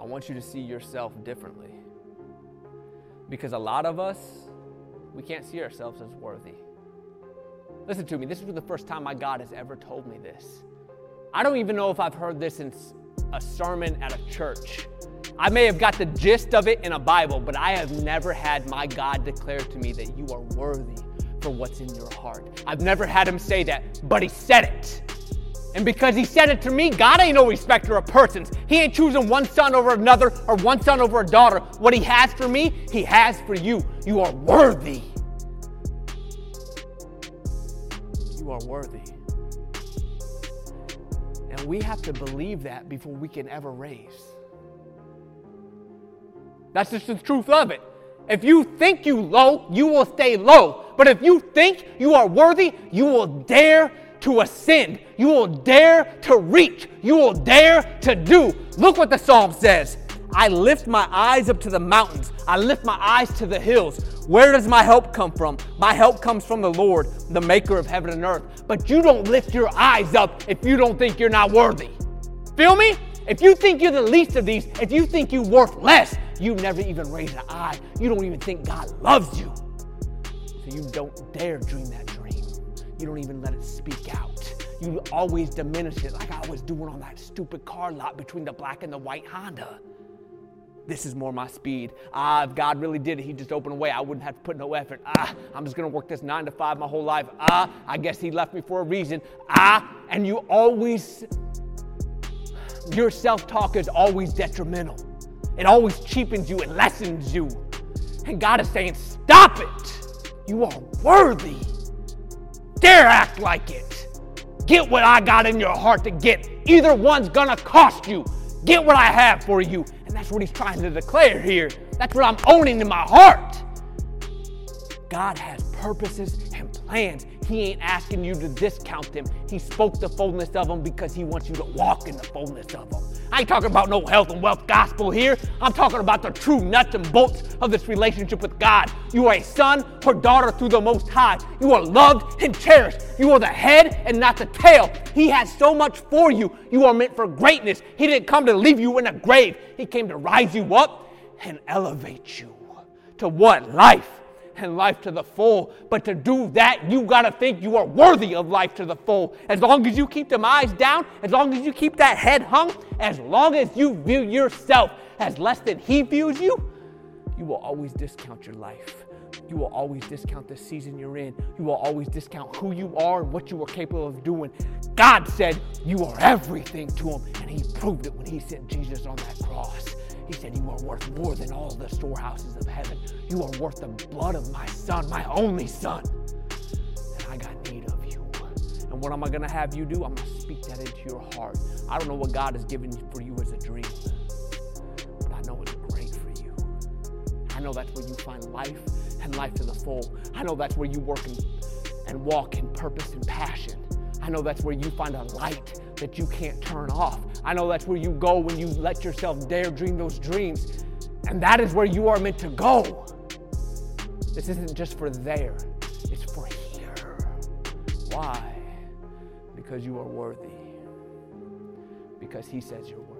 I want you to see yourself differently. Because a lot of us, we can't see ourselves as worthy. Listen to me, this is the first time my God has ever told me this. I don't even know if I've heard this in a sermon at a church. I may have got the gist of it in a Bible, but I have never had my God declare to me that you are worthy for what's in your heart. I've never had him say that, but he said it. And because he said it to me, God ain't no respecter of persons. He ain't choosing one son over another or one son over a daughter. What he has for me, he has for you. You are worthy. You are worthy. And we have to believe that before we can ever raise. That's just the truth of it. If you think you low, you will stay low. But if you think you are worthy, you will dare to ascend. You will dare to reach. You will dare to do. Look what the psalm says. I lift my eyes up to the mountains. I lift my eyes to the hills. Where does my help come from? My help comes from the Lord, the maker of heaven and earth. But you don't lift your eyes up if you don't think you're not worthy. Feel me? If you think you're the least of these, if you think you're worth less, you never even raise an eye. You don't even think God loves you. So you don't dare dream that dream. You don't even let it speak out. You always diminish it like I was doing on that stupid car lot between the black and the white Honda. This is more my speed. Ah, if God really did it, He'd just opened a way. I wouldn't have to put no effort. Ah, I'm just gonna work this nine to five my whole life. Ah, I guess He left me for a reason. Ah, and you always, your self talk is always detrimental. It always cheapens you it lessens you. And God is saying, Stop it. You are worthy. Dare act like it. Get what I got in your heart to get. Either one's gonna cost you. Get what I have for you. And that's what he's trying to declare here. That's what I'm owning in my heart. God has purposes and plans. He ain't asking you to discount them. He spoke the fullness of them because he wants you to walk in the fullness of them. I ain't talking about no health and wealth gospel here. I'm talking about the true nuts and bolts of this relationship with God. You are a son or daughter through the Most High. You are loved and cherished. You are the head and not the tail. He has so much for you. You are meant for greatness. He didn't come to leave you in a grave, He came to rise you up and elevate you to what? Life and life to the full. But to do that, you got to think you are worthy of life to the full. As long as you keep them eyes down, as long as you keep that head hung, as long as you view yourself as less than He views you, you will always discount your life. You will always discount the season you're in. You will always discount who you are and what you are capable of doing. God said you are everything to Him, and He proved it when He sent Jesus on that cross. He said, You are worth more than all the storehouses of heaven. You are worth the blood of my son, my only son. And I got need of you. And what am I going to have you do? I'm going to speak that into your heart. I don't know what God has given for you as a dream, but I know it's great for you. I know that's where you find life and life to the full. I know that's where you work and, and walk in purpose and passion. I know that's where you find a light that you can't turn off. I know that's where you go when you let yourself dare dream those dreams. And that is where you are meant to go. This isn't just for there, it's for here. Why? Because you are worthy. Because He says you're worthy.